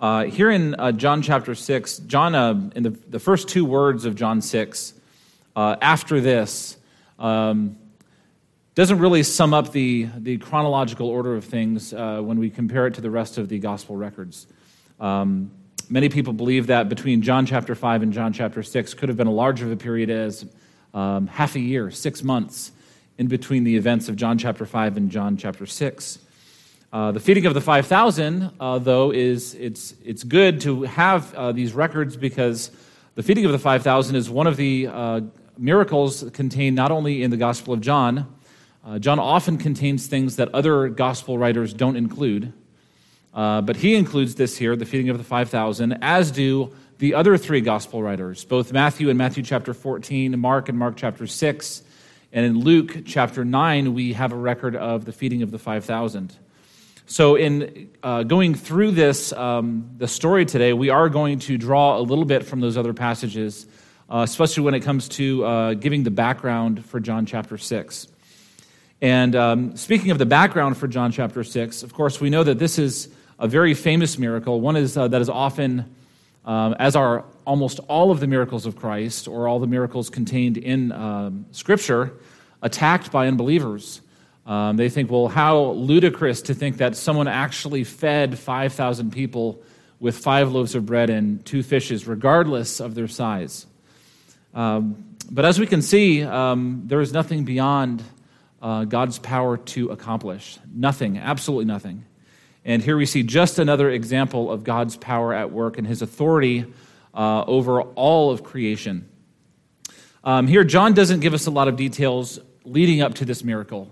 Uh, here in uh, John chapter 6, John, uh, in the, the first two words of John 6, uh, after this, um, doesn't really sum up the, the chronological order of things uh, when we compare it to the rest of the gospel records. Um, many people believe that between John chapter 5 and John chapter 6 could have been a larger of a period as um, half a year, six months in between the events of John chapter 5 and John chapter 6. Uh, the feeding of the 5,000, uh, though, is it's, it's good to have uh, these records because the feeding of the 5,000 is one of the uh, miracles contained not only in the Gospel of John, uh, John often contains things that other gospel writers don't include, uh, but he includes this here, the feeding of the 5,000, as do the other three gospel writers, both Matthew and Matthew chapter 14, Mark and Mark chapter 6, and in Luke chapter 9, we have a record of the feeding of the 5,000. So, in uh, going through this, um, the story today, we are going to draw a little bit from those other passages, uh, especially when it comes to uh, giving the background for John chapter 6. And um, speaking of the background for John chapter 6, of course, we know that this is a very famous miracle. One is uh, that is often, um, as are almost all of the miracles of Christ, or all the miracles contained in um, Scripture, attacked by unbelievers. Um, they think, well, how ludicrous to think that someone actually fed 5,000 people with five loaves of bread and two fishes, regardless of their size. Um, but as we can see, um, there is nothing beyond uh, God's power to accomplish. Nothing, absolutely nothing. And here we see just another example of God's power at work and his authority uh, over all of creation. Um, here, John doesn't give us a lot of details leading up to this miracle.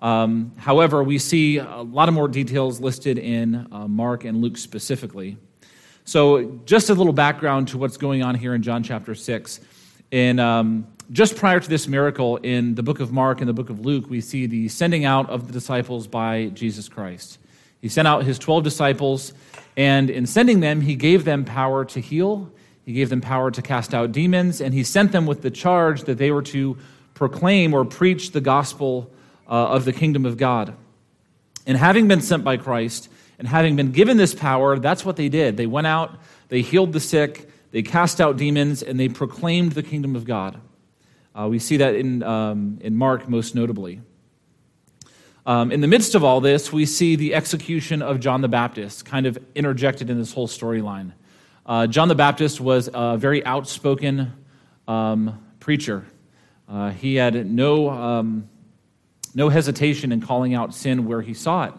Um, however, we see a lot of more details listed in uh, Mark and Luke specifically. So, just a little background to what's going on here in John chapter 6. In um, just prior to this miracle in the book of Mark and the book of Luke, we see the sending out of the disciples by Jesus Christ. He sent out his 12 disciples, and in sending them, he gave them power to heal, he gave them power to cast out demons, and he sent them with the charge that they were to proclaim or preach the gospel uh, of the kingdom of God. And having been sent by Christ and having been given this power, that's what they did. They went out, they healed the sick, they cast out demons, and they proclaimed the kingdom of God. Uh, we see that in, um, in Mark most notably. Um, in the midst of all this, we see the execution of John the Baptist kind of interjected in this whole storyline. Uh, John the Baptist was a very outspoken um, preacher. Uh, he had no, um, no hesitation in calling out sin where he saw it.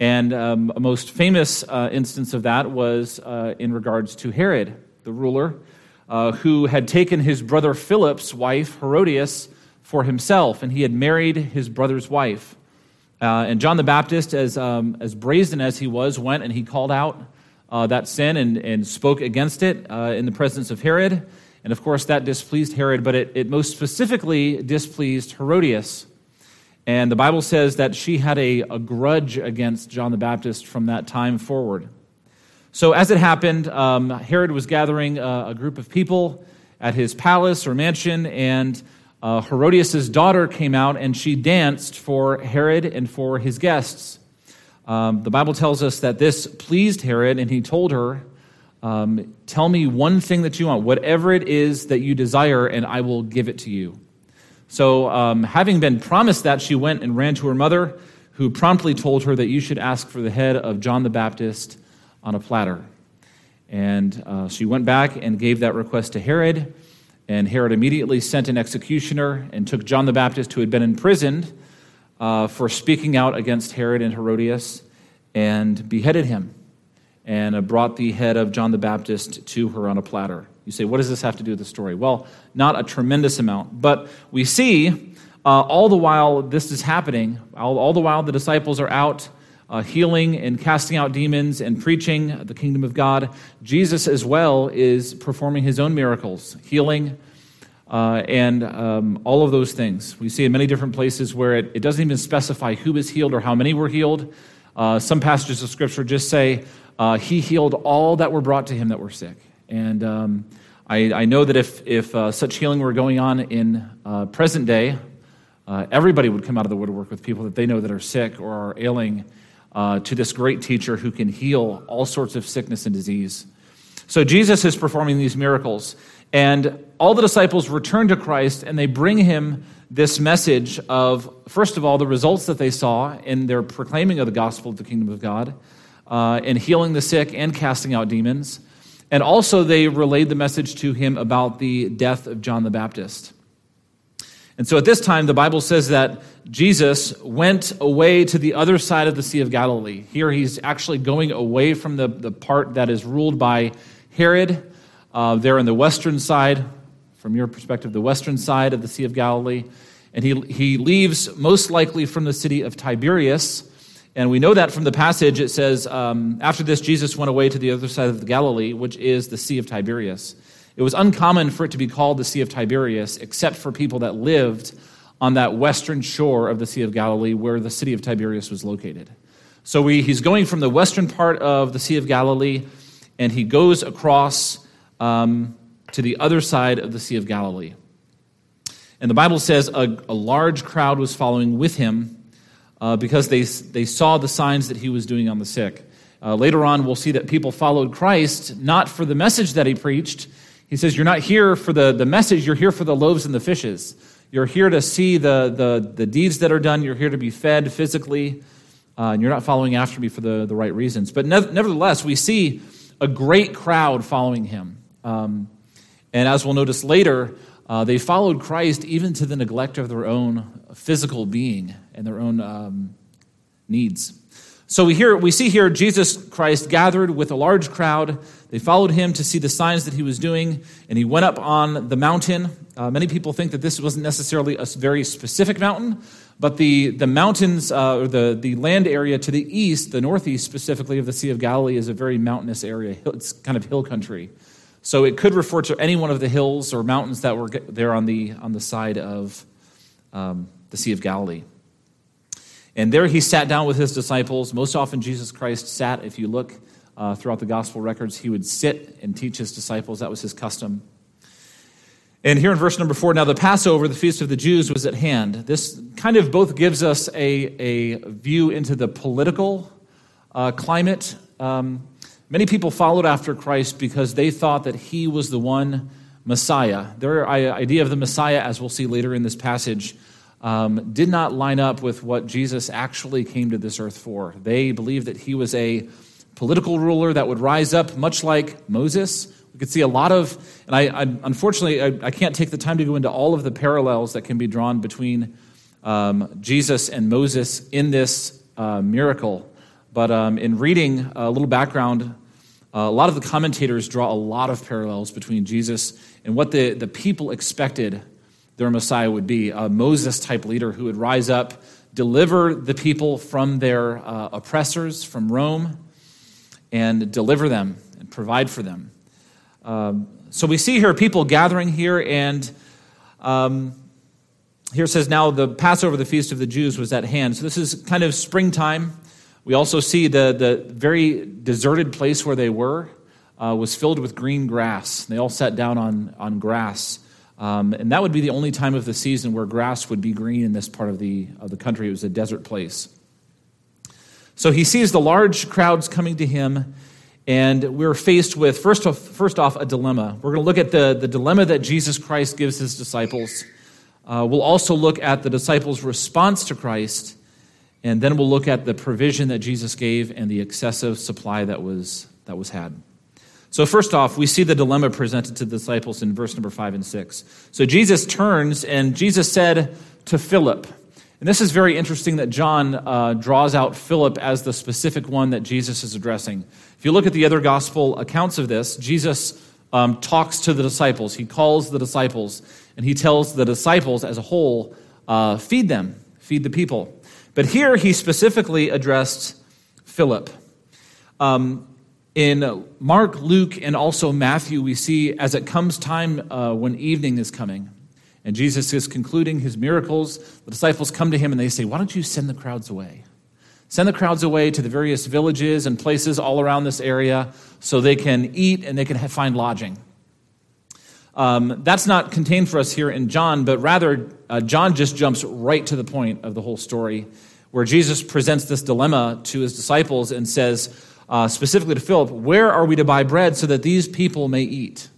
And um, a most famous uh, instance of that was uh, in regards to Herod, the ruler uh, who had taken his brother Philip's wife, Herodias, for himself, and he had married his brother's wife. Uh, and John the Baptist, as, um, as brazen as he was, went and he called out uh, that sin and, and spoke against it uh, in the presence of Herod. And of course, that displeased Herod, but it, it most specifically displeased Herodias. And the Bible says that she had a, a grudge against John the Baptist from that time forward. So, as it happened, um, Herod was gathering uh, a group of people at his palace or mansion, and uh, Herodias' daughter came out and she danced for Herod and for his guests. Um, the Bible tells us that this pleased Herod, and he told her, um, Tell me one thing that you want, whatever it is that you desire, and I will give it to you. So, um, having been promised that, she went and ran to her mother, who promptly told her that you should ask for the head of John the Baptist on a platter. And uh, she went back and gave that request to Herod. And Herod immediately sent an executioner and took John the Baptist, who had been imprisoned uh, for speaking out against Herod and Herodias, and beheaded him and uh, brought the head of John the Baptist to her on a platter. You say, what does this have to do with the story? Well, not a tremendous amount, but we see uh, all the while this is happening, all, all the while the disciples are out uh, healing and casting out demons and preaching the kingdom of God, Jesus as well is performing his own miracles, healing, uh, and um, all of those things. We see in many different places where it, it, doesn't even specify who was healed or how many were healed. Uh, some passages of scripture just say uh, he healed all that were brought to him that were sick. And um, I, I, know that if, if uh, such healing were going on in uh, present day, everybody would come out of the woodwork with people that they know that are sick or are ailing uh, to this great teacher who can heal all sorts of sickness and disease. So Jesus is performing these miracles, and all the disciples return to Christ and they bring him this message of, first of all, the results that they saw in their proclaiming of the gospel of the kingdom of God, uh, healing the sick and casting out demons. And also, they relayed the message to him about the death of John the Baptist. And so at this time, the Bible says that Jesus went away to the other side of the Sea of Galilee. Here, he's actually going away from the, the part that is ruled by Herod. Uh, there in the western side, from your perspective, the western side of the Sea of Galilee. And he, he leaves most likely from the city of Tiberias. And we know that from the passage. It says, um, After this, Jesus went away to the other side of the Galilee, which is the Sea of Tiberias. It was uncommon for it to be called the Sea of Tiberias, except for people that lived on that western shore of the Sea of Galilee where the city of Tiberias was located. So we, he's going from the western part of the Sea of Galilee, and he goes across um, to the other side of the Sea of Galilee. And the Bible says a, a large crowd was following with him uh, because they, they saw the signs that he was doing on the sick. Uh, later on, we'll see that people followed Christ not for the message that he preached, he says, You're not here for the, the message, you're here for the loaves and the fishes. You're here to see the, the, the deeds that are done, you're here to be fed physically, uh, and you're not following after me for the, the right reasons. But ne- nevertheless, we see a great crowd following him. Um, and as we'll notice later, uh, they followed Christ even to the neglect of their own physical being and their own um, needs. So we, hear, we see here Jesus Christ gathered with a large crowd. They followed him to see the signs that he was doing, and he went up on the mountain. Uh, many people think that this wasn't necessarily a very specific mountain, but the, the mountains, uh, or the, the land area to the east, the northeast specifically of the Sea of Galilee, is a very mountainous area. It's kind of hill country. So it could refer to any one of the hills or mountains that were there on the, on the side of um, the Sea of Galilee. And there he sat down with his disciples. Most often, Jesus Christ sat, if you look uh, throughout the gospel records, he would sit and teach his disciples. That was his custom. And here in verse number four, now the Passover, the feast of the Jews, was at hand. This kind of both gives us a, a view into the political uh, climate. Um, many people followed after Christ because they thought that he was the one Messiah. Their idea of the Messiah, as we'll see later in this passage, um, did not line up with what Jesus actually came to this earth for. They believed that he was a political ruler that would rise up, much like Moses. We could see a lot of, and I, I unfortunately I, I, can't take the time to go into all of the parallels that can be drawn between um, Jesus and Moses in this uh, miracle. But um, in reading a little background, uh, a lot of the commentators draw a lot of parallels between Jesus and what the, the people expected their Messiah would be a Moses type leader who would rise up, deliver the people from their uh, oppressors, from Rome, and deliver them and provide for them. Um, so we see here people gathering here, and um, here says, Now the Passover, the feast of the Jews, was at hand. So this is kind of springtime. We also see the, the very deserted place where they were uh, was filled with green grass. They all sat down on, on grass. Um, and that would be the only time of the season where grass would be green in this part of the, of the country. It was a desert place. So he sees the large crowds coming to him, and we're faced with, first off, first off a dilemma. We're going to look at the, the dilemma that Jesus Christ gives his disciples. Uh, we'll also look at the disciples' response to Christ, and then we'll look at the provision that Jesus gave and the excessive supply that was, that was had. So, first off, we see the dilemma presented to the disciples in verse number five and six. So, Jesus turns and Jesus said to Philip, and this is very interesting that John uh, draws out Philip as the specific one that Jesus is addressing. If you look at the other gospel accounts of this, Jesus um, talks to the disciples. He calls the disciples, and he tells the disciples as a whole, uh, feed them, feed the people. But here he specifically addressed Philip. Um, in Mark, Luke, and also Matthew, we see as it comes time uh, when evening is coming, and Jesus is concluding his miracles, the disciples come to him and they say, Why don't you send the crowds away? Send the crowds away to the various villages and places all around this area so they can eat and they can find lodging. Um, that's not contained for us here in John, but rather, uh, John just jumps right to the point of the whole story where Jesus presents this dilemma to his disciples and says, uh, specifically to Philip, Where are we to buy bread so that these people may eat?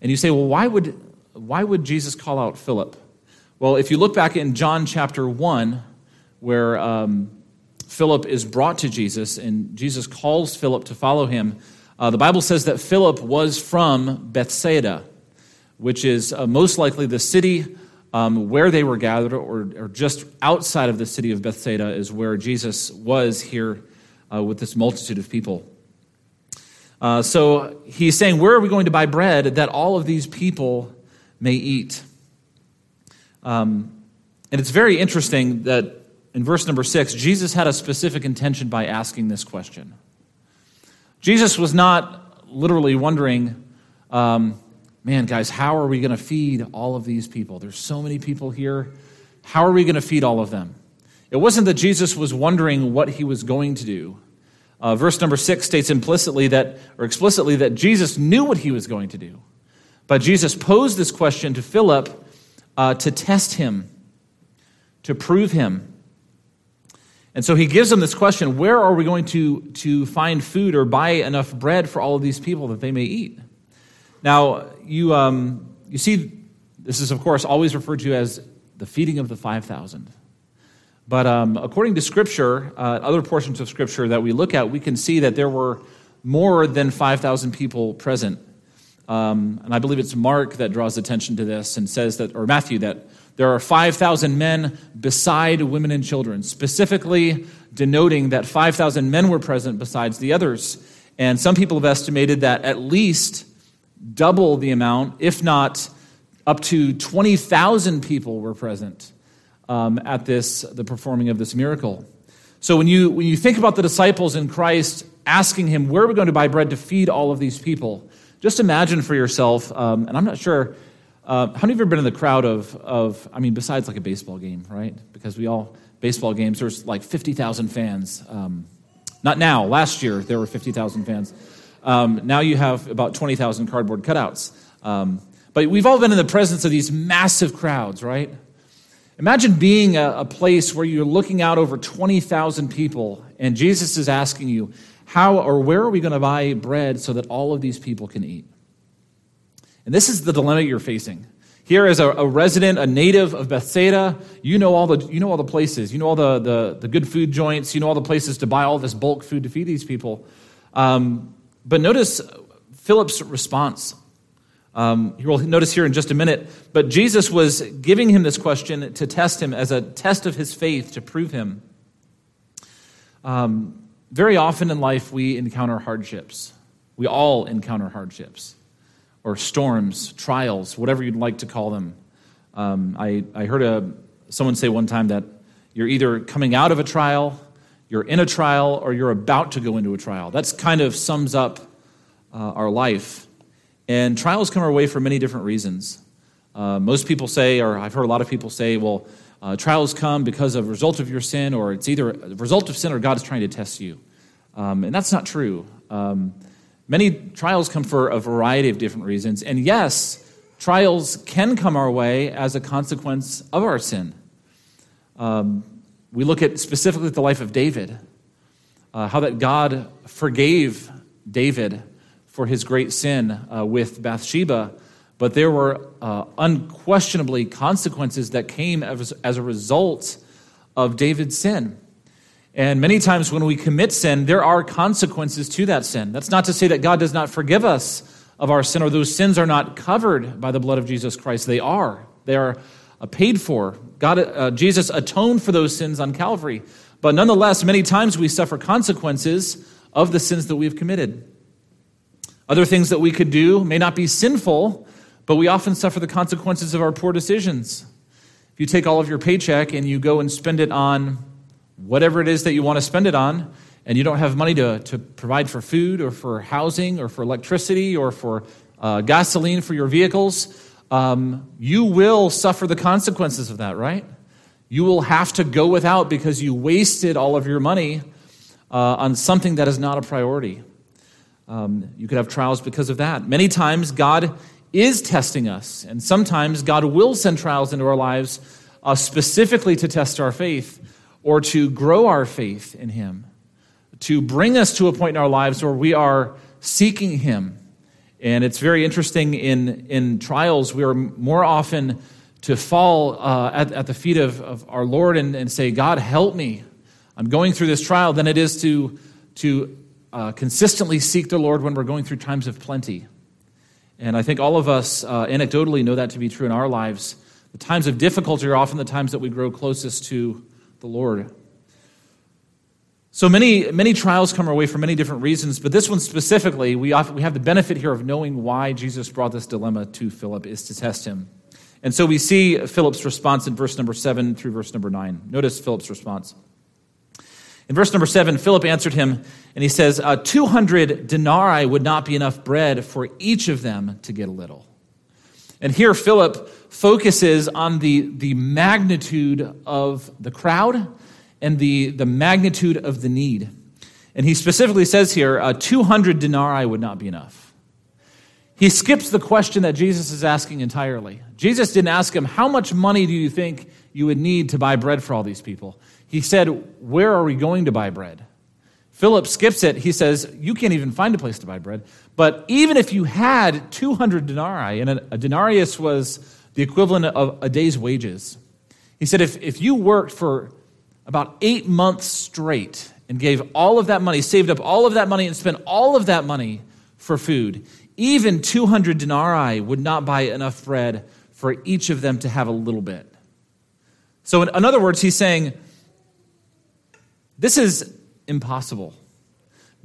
And you say, Well, why would, why would Jesus call out Philip? Well, if you look back in John chapter 1, where um, Philip is brought to Jesus and Jesus calls Philip to follow him, uh, the Bible says that Philip was from Bethsaida, which is uh, most likely the city um, where they were gathered, or, or, just outside of the city of Bethsaida, is where Jesus was here uh, with this multitude of people. Uh, so he's saying, Where are we going to buy bread that all of these people may eat? Um, and it's very interesting that in verse number six, Jesus had a specific intention by asking this question. Jesus was not literally wondering, um, man, guys, how are we going to feed all of these people? There's so many people here. How are we going to feed all of them? It wasn't that Jesus was wondering what he was going to do. Uh, verse number six states implicitly that, or explicitly, that Jesus knew what he was going to do. But Jesus posed this question to Philip uh, to test him, to prove him. And so he gives them this question where are we going to, to find food or buy enough bread for all of these people that they may eat? Now, you, um, you see, this is, of course, always referred to as the feeding of the 5,000. But um, according to Scripture, uh, other portions of Scripture that we look at, we can see that there were more than 5,000 people present. Um, and I believe it's Mark that draws attention to this and says that, or Matthew, that there are 5,000 men beside women and children, specifically denoting that 5,000 men were present besides the others. And some people have estimated that at least double the amount, if not up to 20,000 people were present um, at this, the performing of this miracle. So when you, when you think about the disciples in Christ asking him, where are we going to buy bread to feed all of these people? Just imagine for yourself, um, and I'm not sure, uh, how many of you have ever been in the crowd of, of, I mean, besides like a baseball game, right? Because we all, baseball games, there's like 50,000 fans. Um, not now, last year there were 50,000 fans. Um, now you have about 20,000 cardboard cutouts. Um, but we've all been in the presence of these massive crowds, right? Imagine being a, a place where you're looking out over 20,000 people and Jesus is asking you, how or where are we going to buy bread so that all of these people can eat? And this is the dilemma you're facing. Here, as a, a, resident, a native of Bethsaida, you know all the, you know all the places. You know all the, the, the good food joints. You know all the places to buy all this bulk food to feed these people. Um, but notice Philip's response. Um, you'll notice here in just a minute. But Jesus was giving him this question to test him as a test of his faith to prove him. Um, very often in life, we encounter hardships. We all encounter hardships or storms, trials, whatever you'd like to call them. Um, I, I heard a, someone say one time that you're either coming out of a trial you're in a trial or you're about to go into a trial. That's kind of sums up uh, our life. And trials come our way for many different reasons. Uh, most people say, or I've heard a lot of people say, well, uh, trials come because of a result of your sin, or it's either a result of sin or God is trying to test you. Um, and that's not true. Um, many trials come for a variety of different reasons. And yes, trials can come our way as a consequence of our sin. Um, we look at specifically the life of David, uh, how that God forgave David for his great sin uh, with Bathsheba, but there were uh, unquestionably consequences that came as, as a result of David's sin. And many times when we commit sin, there are consequences to that sin. That's not to say that God does not forgive us of our sin or those sins are not covered by the blood of Jesus Christ. They are. They are uh, paid for. God, uh, Jesus atoned for those sins on Calvary. But nonetheless, many times we suffer consequences of the sins that we've committed. Other things that we could do may not be sinful, but we often suffer the consequences of our poor decisions. If you take all of your paycheck and you go and spend it on whatever it is that you want to spend it on, and you don't have money to, to provide for food or for housing or for electricity or for uh, gasoline for your vehicles, um, you will suffer the consequences of that, right? You will have to go without because you wasted all of your money uh, on something that is not a priority. Um, you could have trials because of that. Many times, God is testing us, and sometimes God will send trials into our lives uh, specifically to test our faith, or to grow our faith in Him, to bring us to a point in our lives where we are seeking Him. And it's very interesting in, in trials, we are more often to fall uh, at, at the feet of, of our Lord and, and say, God, help me. I'm going through this trial, than it is to, to uh, consistently seek the Lord when we're going through times of plenty. And I think all of us uh, anecdotally know that to be true in our lives. The times of difficulty are often the times that we grow closest to the Lord. So many, many trials come our way for many different reasons, but this one specifically, we, often, we have the benefit here of knowing why Jesus brought this dilemma to Philip, is to test him. And so we see Philip's response in verse number 7 through verse number 9. Notice Philip's response. In verse number 7, Philip answered him, and he says, uh, 200 denarii would not be enough bread for each of them to get a little. And here Philip focuses on the, the magnitude of the crowd and the, the magnitude of the need. And he specifically says here uh, 200 denarii would not be enough. He skips the question that Jesus is asking entirely. Jesus didn't ask him, How much money do you think you would need to buy bread for all these people? He said, Where are we going to buy bread? Philip skips it. He says, You can't even find a place to buy bread. But even if you had 200 denarii, and a, denarius was the equivalent of a day's wages, he said, If, if you worked for about eight months straight and gave all of that money, saved up all of that money, and spent all of that money for food, even 200 denarii would not buy enough bread for each of them to have a little bit. So, in, other words, he's saying, this is impossible.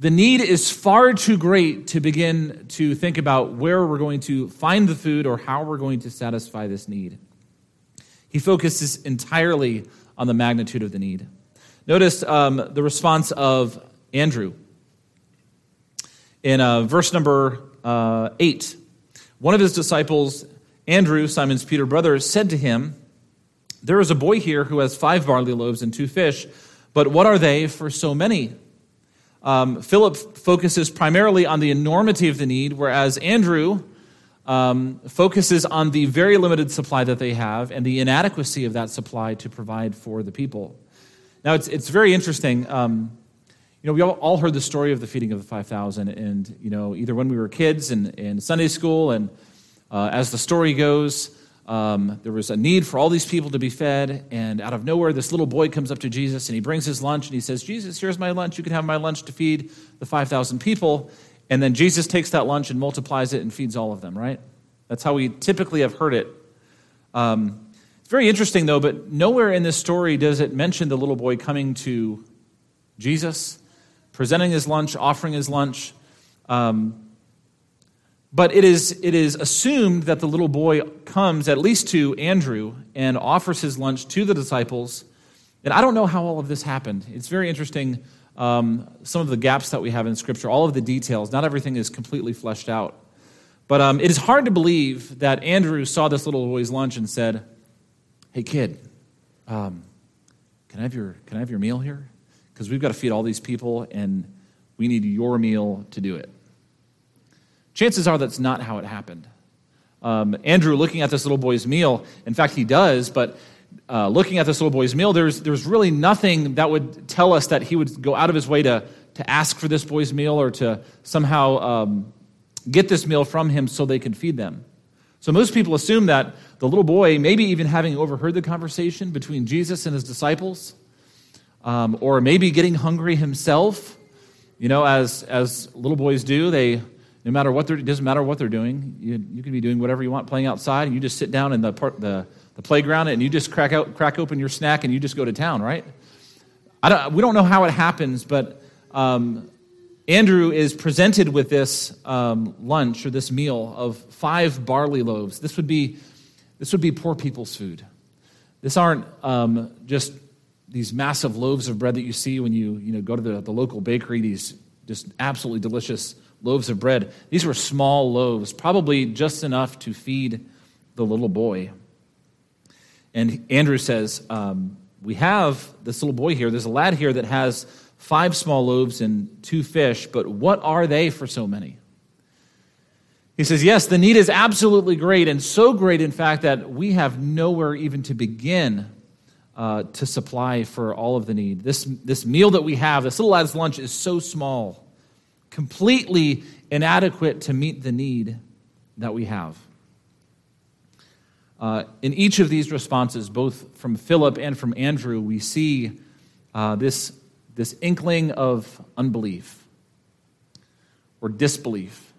The need is far too great to begin to think about where we're going to find the food or how we're going to satisfy this need. He focuses entirely on the magnitude of the need. Notice um, the response of Andrew. In uh, verse number uh, 8, one of his disciples, Andrew, Simon's Peter brother, said to him, There is a boy here who has five barley loaves and two fish, but what are they for so many? Um, Philip focuses primarily on the enormity of the need, whereas Andrew um, focuses on the very limited supply that they have and the inadequacy of that supply to provide for the people. Now, it's, it's very interesting. Um, you know, we all, all, heard the story of the feeding of the 5,000, and, you know, either when we were kids in, in Sunday school, and uh, as the story goes, um, there was a need for all these people to be fed, and out of nowhere, this little boy comes up to Jesus and he brings his lunch and he says, Jesus, here's my lunch. You can have my lunch to feed the 5,000 people. And then Jesus takes that lunch and multiplies it and feeds all of them, right? That's how we typically have heard it. Um, it's very interesting, though, but nowhere in this story does it mention the little boy coming to Jesus, presenting his lunch, offering his lunch. Um, but it is, it is assumed that the little boy comes at least to Andrew and offers his lunch to the disciples. And I don't know how all of this happened. It's very interesting um, some of the gaps that we have in Scripture, all of the details. Not everything is completely fleshed out. But um, it is hard to believe that Andrew saw this little boy's lunch and said, Hey, kid, um, can, I have your, can I have your meal here? Because we've got to feed all these people, and we need your meal to do it. Chances are that's not how it happened. Um, Andrew, looking at this little boy's meal, in fact, he does, but uh, looking at this little boy's meal, there's, there's really nothing that would tell us that he would go out of his way to, to ask for this boy's meal or to somehow um, get this meal from him so they could feed them. So most people assume that the little boy, maybe even having overheard the conversation between Jesus and his disciples, um, or maybe getting hungry himself, you know, as, as little boys do, they, no matter what they're, it doesn't matter what they're doing, you, you can be doing whatever you want, playing outside, and you just sit down in the, the the playground and you just crack, out, crack open your snack and you just go to town, right? I don't, we don't know how it happens, but um, Andrew is presented with this um, lunch or this meal of five barley loaves. This would be, this would be poor people's food. This aren't um, just these massive loaves of bread that you see when you, you know, go to the, the local bakery, these just absolutely delicious loaves of bread. These were small loaves, probably just enough to feed the little boy. And Andrew says, um, We have this little boy here. There's a lad here that has five small loaves and two fish, but what are they for so many? He says, Yes, the need is absolutely great, and so great, in fact, that we have nowhere even to begin uh, to supply for all of the need. This, this meal that we have, this little lad's lunch, is so small, completely inadequate to meet the need that we have. Uh, in each of these responses, both from Philip and from Andrew, we see uh, this, this inkling of unbelief or disbelief.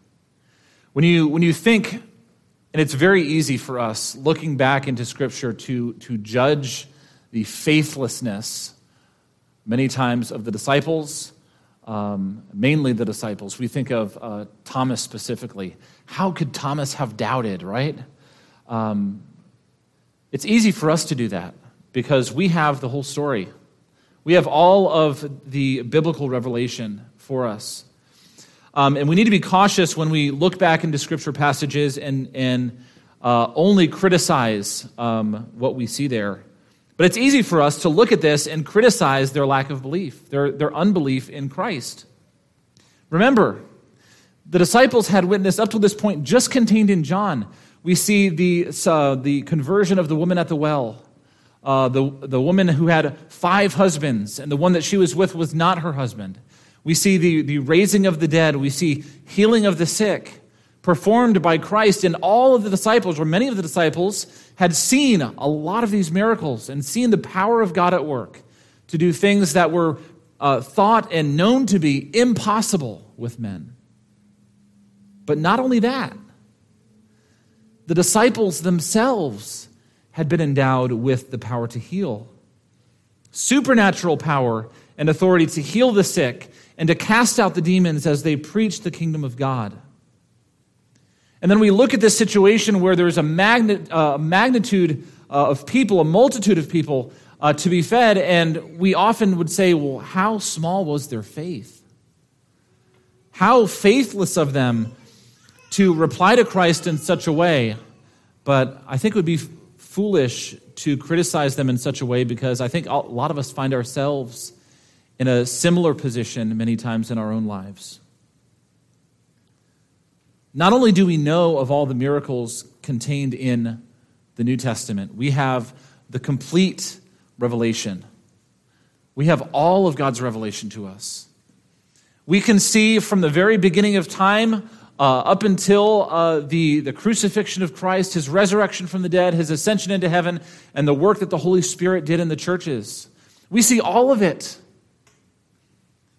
When you, when you think, and it's very easy for us looking back into Scripture to, to judge the faithlessness many times of the disciples, um, mainly the disciples. We think of uh, Thomas specifically. How could Thomas have doubted, right? Um, it's easy for us to do that because we have the whole story. We have all of the biblical revelation for us. Um, and we need to be cautious when we look back into scripture passages and, and uh, only criticize um, what we see there. But it's easy for us to look at this and criticize their lack of belief, their, their unbelief in Christ. Remember, the disciples had witnessed up to this point just contained in John we see the, uh, the conversion of the woman at the well, uh, the, the woman who had five husbands, and the one that she was with was not her husband. We see the, the raising of the dead. We see healing of the sick performed by Christ. And all of the disciples, or many of the disciples, had seen a lot of these miracles and seen the power of God at work to do things that were uh, thought and known to be impossible with men. But not only that, the disciples themselves had been endowed with the power to heal supernatural power and authority to heal the sick and to cast out the demons as they preached the kingdom of God. And then we look at this situation where there's a uh, magnitude uh, of people, a multitude of people uh, to be fed, and we often would say, well, how small was their faith? How faithless of them to reply to Christ in such a way, but I think it would be foolish to criticize them in such a way because I think a lot of us find ourselves in a similar position many times in our own lives. Not only do we know of all the miracles contained in the New Testament, we have the complete revelation. We have all of God's revelation to us. We can see from the very beginning of time uh, up until uh, the, the crucifixion of Christ, his resurrection from the dead, his ascension into heaven, and the work that the Holy Spirit did in the churches. We see all of it.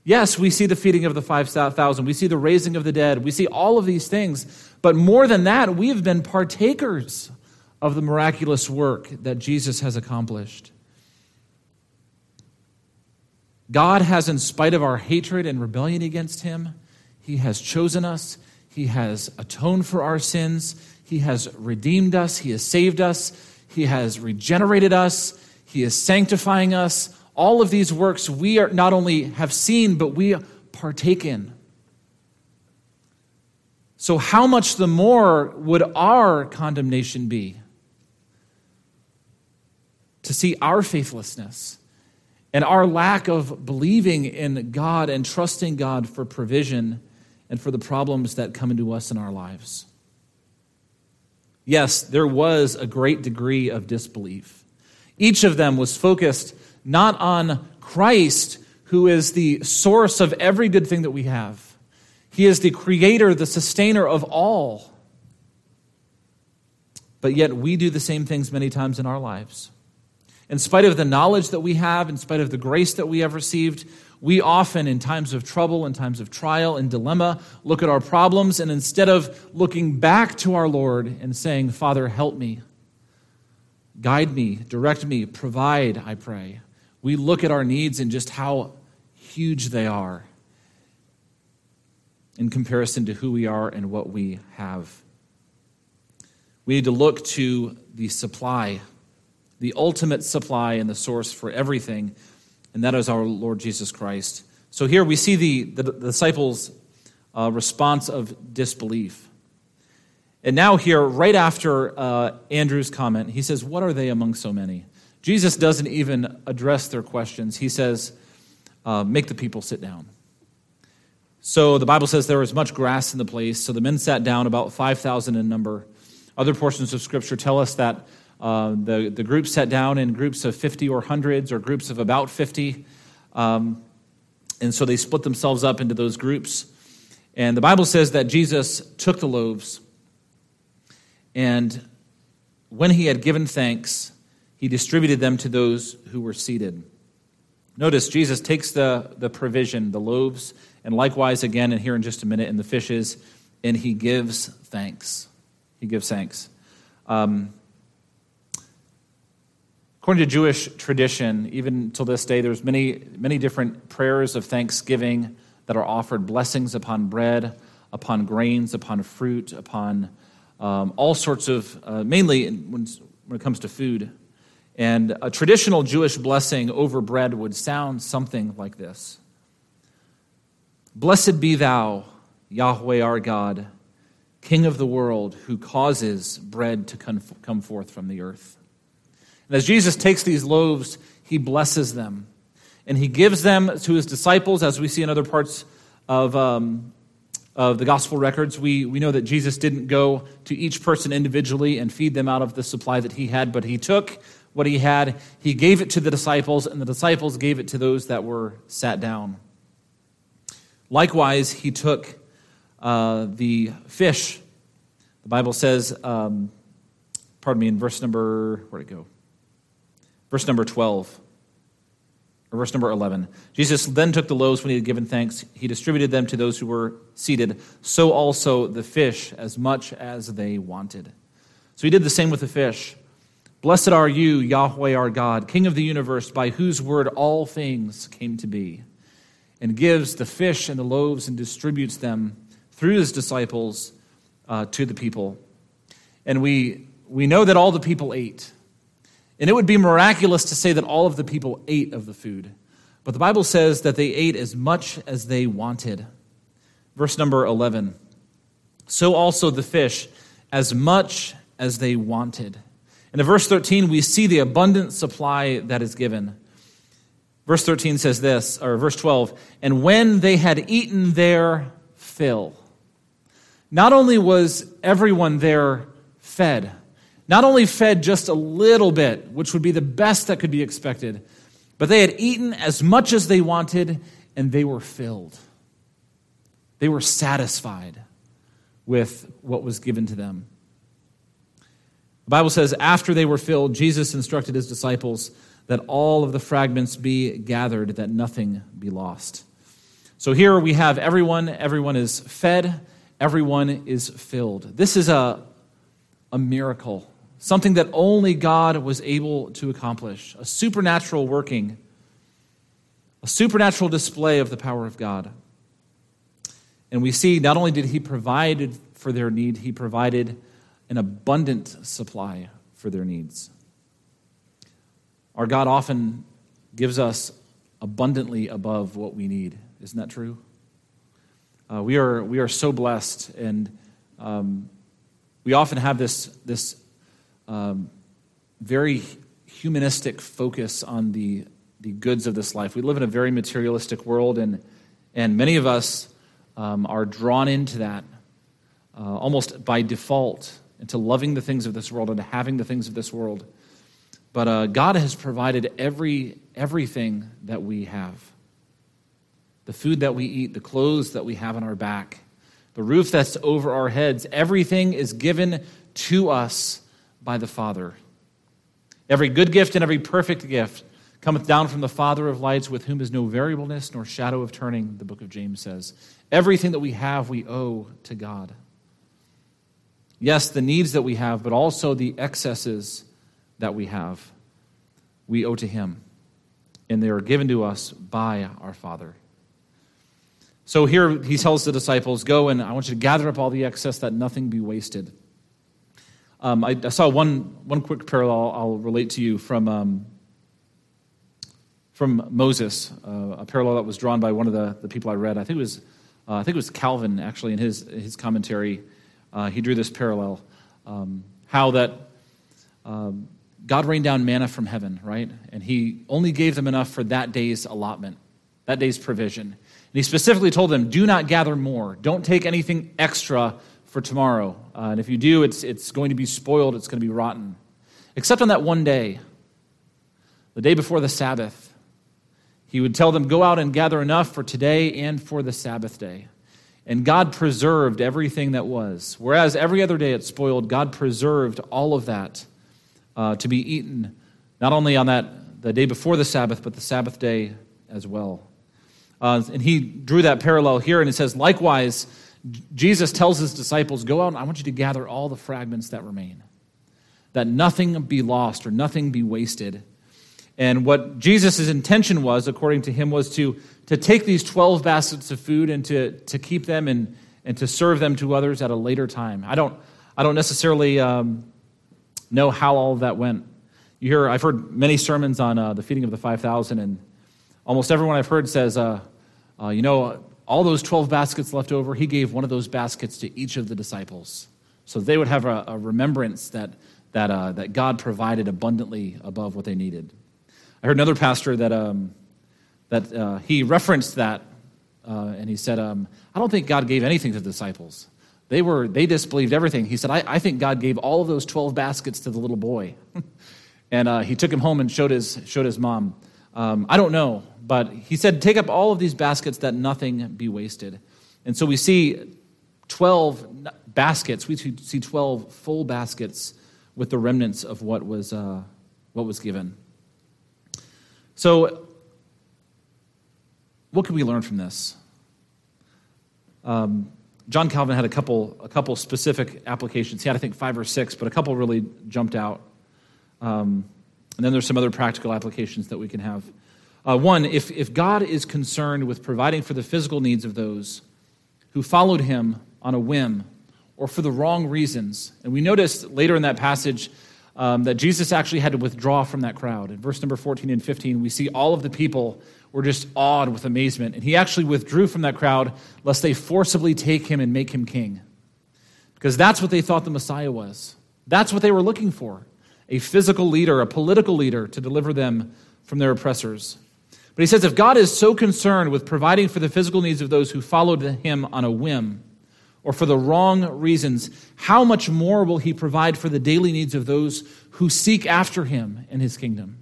Yes, we see the feeding of the 5,000. We see the raising of the dead. We see all of these things. But more than that, we have been partakers of the miraculous work that Jesus has accomplished. God has, in spite of our hatred and rebellion against him, he has chosen us. He has atoned for our sins. He has redeemed us. He has saved us. He has regenerated us. He is sanctifying us. All of these works we are not only have seen, but we partake in. So, how much the more would our condemnation be? To see our faithlessness and our lack of believing in God and trusting God for provision and for the problems that come into us in our lives. Yes, there was a great degree of disbelief. Each of them was focused not on Christ, who is the source of every good thing that we have. He is the creator, the sustainer of all. But yet, we do the same things many times in our lives. In spite of the knowledge that we have, in spite of the grace that we have received, we often, in times of trouble, in times of trial and dilemma, look at our problems and instead of looking back to our Lord and saying, Father, help me, guide me, direct me, provide, I pray, we look at our needs and just how huge they are in comparison to who we are and what we have. We need to look to the supply, the ultimate supply and the source for everything and that is our Lord Jesus Christ. So here we see the, the, disciples' uh, response of disbelief. And now, here, right after uh, Andrew's comment, he says, What are they among so many? Jesus doesn't even address their questions. He says, uh, Make the people sit down. So the Bible says there was much grass in the place, so the men sat down, about 5,000 in number. Other portions of Scripture tell us that Uh, the, the groups sat down in groups of 50 or hundreds or groups of about 50. Um, and so they split themselves up into those groups. And the Bible says that Jesus took the loaves, and when he had given thanks, he distributed them to those who were seated. Notice Jesus takes the, the provision, the loaves, and likewise again, and here in just a minute, in the fishes, and he gives thanks. He gives thanks. Um, according to Jewish tradition, even till this day, there's many, many different prayers of thanksgiving that are offered blessings upon bread, upon grains, upon fruit, upon um, all sorts of, uh, mainly when, when it comes to food. And a traditional Jewish blessing over bread would sound something like this Blessed be thou, Yahweh our God, King of the world, who causes bread to come forth from the earth. And as Jesus takes these loaves, he blesses them and he gives them to his disciples, as we see in other parts of, um, of the gospel records. We, we know that Jesus didn't go to each person individually and feed them out of the supply that he had, but he took what he had, he gave it to the disciples, and the disciples gave it to those that were sat down. Likewise, he took uh, the fish. The Bible says, um, pardon me, in verse number, where'd it go? Verse number 12 verse number 11. Jesus then took the loaves when he had given thanks. He distributed them to those who were seated, so also the fish, as much as they wanted. So he did the same with the fish. Blessed are you, Yahweh our God, King of the universe, by whose word all things came to be, and gives the fish and the loaves and distributes them through his disciples uh, to the people. And we, we know that all the people ate. And it would be miraculous to say that all of the people ate of the food. But the Bible says that they ate as much as they wanted. Verse number 11. So also the fish, as much as they wanted. And in verse 13, we see the abundant supply that is given. Verse 13 says this, or verse 12, and when they had eaten their fill, not only was everyone there fed, not only fed just a little bit, which would be the best that could be expected, but they had eaten as much as they wanted and they were filled. They were satisfied with what was given to them. The Bible says, after they were filled, Jesus instructed his disciples that all of the fragments be gathered, that nothing be lost. So here we have everyone, everyone is fed, everyone is filled. This is a, a miracle something that only God was able to accomplish, a supernatural working, a supernatural display of the power of God. And we see not only did he provide for their need, he provided an abundant supply for their needs. Our God often gives us abundantly above what we need. Isn't that true? Uh, we, are, we are so blessed, and um, we often have this, this um, very humanistic focus on the, the goods of this life. We live in a very materialistic world, and, and many of us um, are drawn into that uh, almost by default into loving the things of this world and to having the things of this world. But uh, God has provided every, everything that we have the food that we eat, the clothes that we have on our back, the roof that's over our heads. Everything is given to us by the Father. Every good gift and every perfect gift cometh down from the Father of lights, with whom is no variableness nor shadow of turning, the book of James says. Everything that we have, we owe to God. Yes, the needs that we have, but also the excesses that we have, we owe to Him. And they are given to us by our Father. So here he tells the disciples, Go and I want you to gather up all the excess that nothing be wasted. Um, I, I, saw one, one quick parallel I'll relate to you from, um, from Moses, uh, a parallel that was drawn by one of the, the people I read. I think it was, uh, I think it was Calvin, actually, in his, his commentary. Uh, he drew this parallel um, how that um, God rained down manna from heaven, right? And he only gave them enough for that day's allotment, that day's provision. And he specifically told them, do not gather more, don't take anything extra for tomorrow. Uh, and if you do, it's, it's going to be spoiled, it's going to be rotten. except on that one day, the day before the Sabbath. He would tell them, Go out and gather enough for today and for the Sabbath day. And God preserved everything that was. Whereas every other day it spoiled, God preserved all of that uh, to be eaten, not only on that the day before the Sabbath, but the Sabbath day as well. Uh, and he drew that parallel here, and it says, likewise, Jesus tells his disciples, Go out and I want you to gather all the fragments that remain, that nothing be lost or nothing be wasted. And what Jesus' intention was, according to him, was to, to take these 12 baskets of food and to, to keep them and, and to serve them to others at a later time. I don't, I don't necessarily um, know how all of that went. You hear, I've heard many sermons on uh, the feeding of the 5,000, and almost everyone I've heard says, uh, uh, you know, all those 12 baskets left over, he gave one of those baskets to each of the disciples. So they would have a, a remembrance that, that, uh, that God provided abundantly above what they needed. I heard another pastor that, um, that uh, he referenced that, uh, and he said, um, I don't think God gave anything to the disciples. They, were, they disbelieved everything. He said, I, I think God gave all of those 12 baskets to the little boy. and uh, he took him home and showed his, showed his mom. Um, I don't know, but he said, Take up all of these baskets that nothing be wasted. And so we see 12 baskets, we see 12 full baskets with the remnants of what was, uh, what was given. So, what can we learn from this? Um, John Calvin had a couple, a couple specific applications. He had, I think, five or six, but a couple really jumped out. Um, and then there's some other practical applications that we can have. Uh, one, if, if God is concerned with providing for the physical needs of those who followed him on a whim or for the wrong reasons, and we notice later in that passage um, that Jesus actually had to withdraw from that crowd. In verse number 14 and 15, we see all of the people were just awed with amazement, and he actually withdrew from that crowd lest they forcibly take him and make him king. Because that's what they thought the Messiah was. That's what they were looking for a physical leader, a political leader to deliver them from their oppressors. But he says if God is so concerned with providing for the physical needs of those who followed him on a whim or for the wrong reasons, how much more will he provide for the daily needs of those who seek after him in his kingdom?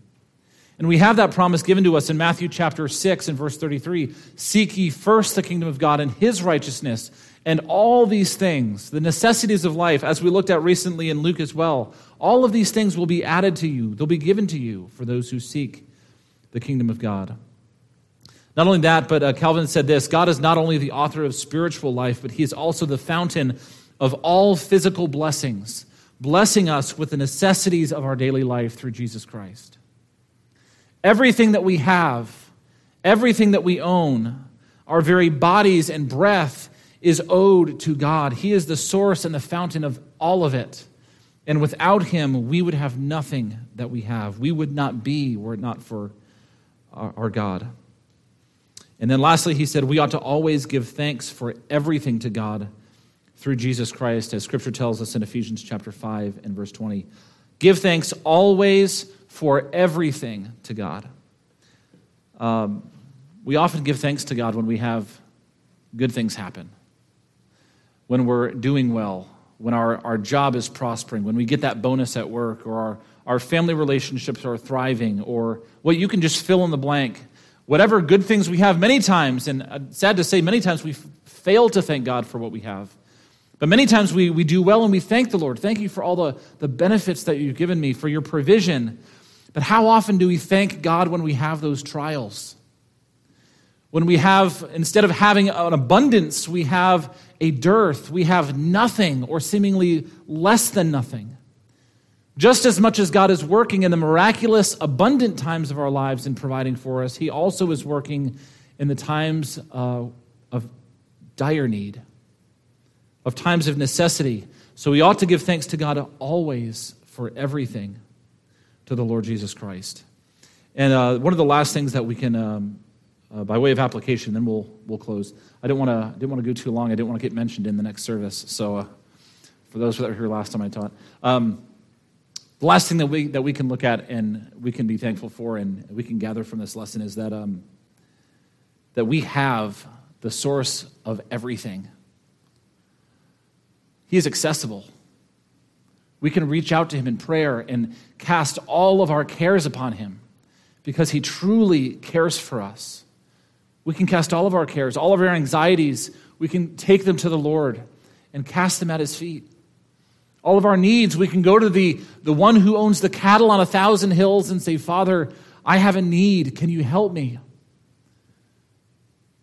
And we have that promise given to us in Matthew chapter 6 and verse 33 Seek ye first the kingdom of God and his righteousness, and all these things, the necessities of life, as we looked at recently in Luke as well, all of these things will be added to you. They'll be given to you for those who seek the kingdom of God. Not only that, but uh, Calvin said this God is not only the author of spiritual life, but he is also the fountain of all physical blessings, blessing us with the necessities of our daily life through Jesus Christ. Everything that we have, everything that we own, our very bodies and breath is owed to God. He is the source and the fountain of all of it. And without him, we would have nothing that we have. We would not be were it not for our, our God. And then lastly, he said, we ought to always give thanks for everything to God through Jesus Christ, as scripture tells us in Ephesians chapter 5 and verse 20. Give thanks always for everything to God. Um, we often give thanks to God when we have good things happen, when we're doing well, when our, our job is prospering, when we get that bonus at work, or our, our family relationships are thriving, or what well, you can just fill in the blank. Whatever good things we have, many times, and uh, sad to say, many times we fail to thank God for what we have. But many times we, we do well and we thank the Lord. Thank you for all the, the benefits that you've given me, for your provision. But how often do we thank God when we have those trials? When we have, instead of having an abundance, we have a dearth. We have nothing or seemingly less than nothing. Just as much as God is working in the miraculous, abundant times of our lives in providing for us, He also is working in the times uh, of dire need, of times of necessity. So we ought to give thanks to God always for everything to the Lord Jesus Christ. And uh, one of the last things that we can um, uh, by way of application, then we'll, we'll close. I didn't want to didn't want to go too long. I didn't want to get mentioned in the next service. So, uh, for those that were here last time I taught, um, the last thing that we that we can look at and we can be thankful for and we can gather from this lesson is that um, that we have the source of everything. He is accessible. We can reach out to him in prayer and cast all of our cares upon him because he truly cares for us. We can cast all of our cares, all of our anxieties, we can take them to the Lord and cast them at his feet. All of our needs, we can go to the, the one who owns the cattle on a thousand hills and say, Father, I have a need. Can you help me?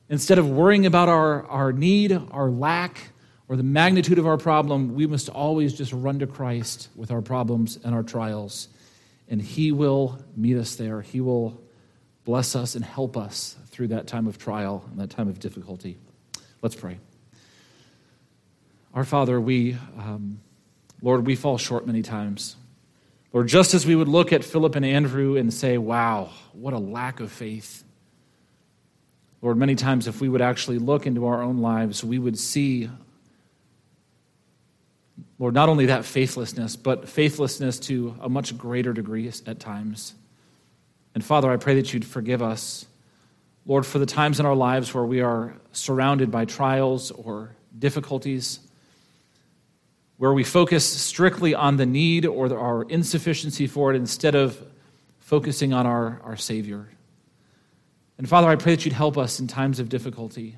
Instead of worrying about our, our need, our lack, or the magnitude of our problem, we must always just run to Christ with our problems and our trials. And He will meet us there. He will bless us and help us through that time of trial and that time of difficulty. Let's pray. Our Father, we, um, Lord, we fall short many times. Lord, just as we would look at Philip and Andrew and say, wow, what a lack of faith. Lord, many times if we would actually look into our own lives, we would see, Lord, not only that faithlessness, but faithlessness to a much greater degree at times. And Father, I pray that you'd forgive us, Lord, for the times in our lives where we are surrounded by trials or difficulties where we focus strictly on the need or our insufficiency for it instead of focusing on our, our Savior. And Father, I pray that you'd help us in times of difficulty.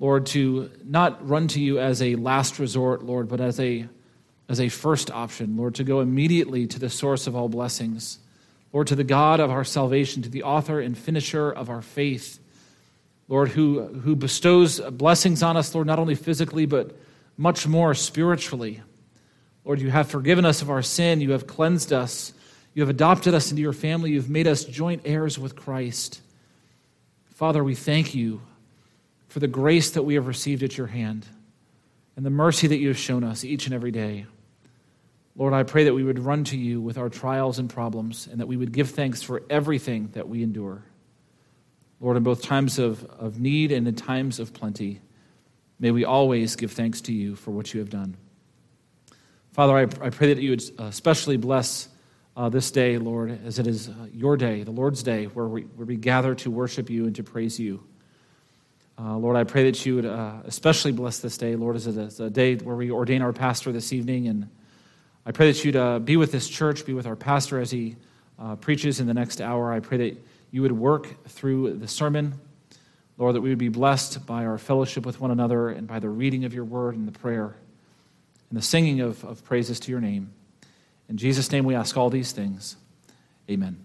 Lord, to not run to you as a last resort, Lord, but as a, as a first option, Lord, to go immediately to the source of all blessings. Lord, to the God of our salvation, to the author and finisher of our faith. Lord, who, who bestows blessings on us, Lord, not only physically, but much more spiritually. Lord, you have forgiven us of our sin. You have cleansed us. You have adopted us into your family. You've made us joint heirs with Christ. Father, we thank you for the grace that we have received at your hand and the mercy that you have shown us each and every day. Lord, I pray that we would run to you with our trials and problems and that we would give thanks for everything that we endure. Lord, in both times of, of need and in times of plenty. May we always give thanks to you for what you have done. Father, I, I pray that you would especially bless uh, this day, Lord, as it is uh, your day, the Lord's day, where we, where we gather to worship you and to praise you. Uh, Lord, I pray that you would uh, especially bless this day, Lord, as it is a day where we ordain our pastor this evening. And I pray that you'd uh, be with this church, be with our pastor as he uh, preaches in the next hour. I pray that you would work through the sermon. Lord, that we would be blessed by our fellowship with one another and by the reading of your word and the prayer and the singing of, of praises to your name. In Jesus' name we ask all these things. Amen.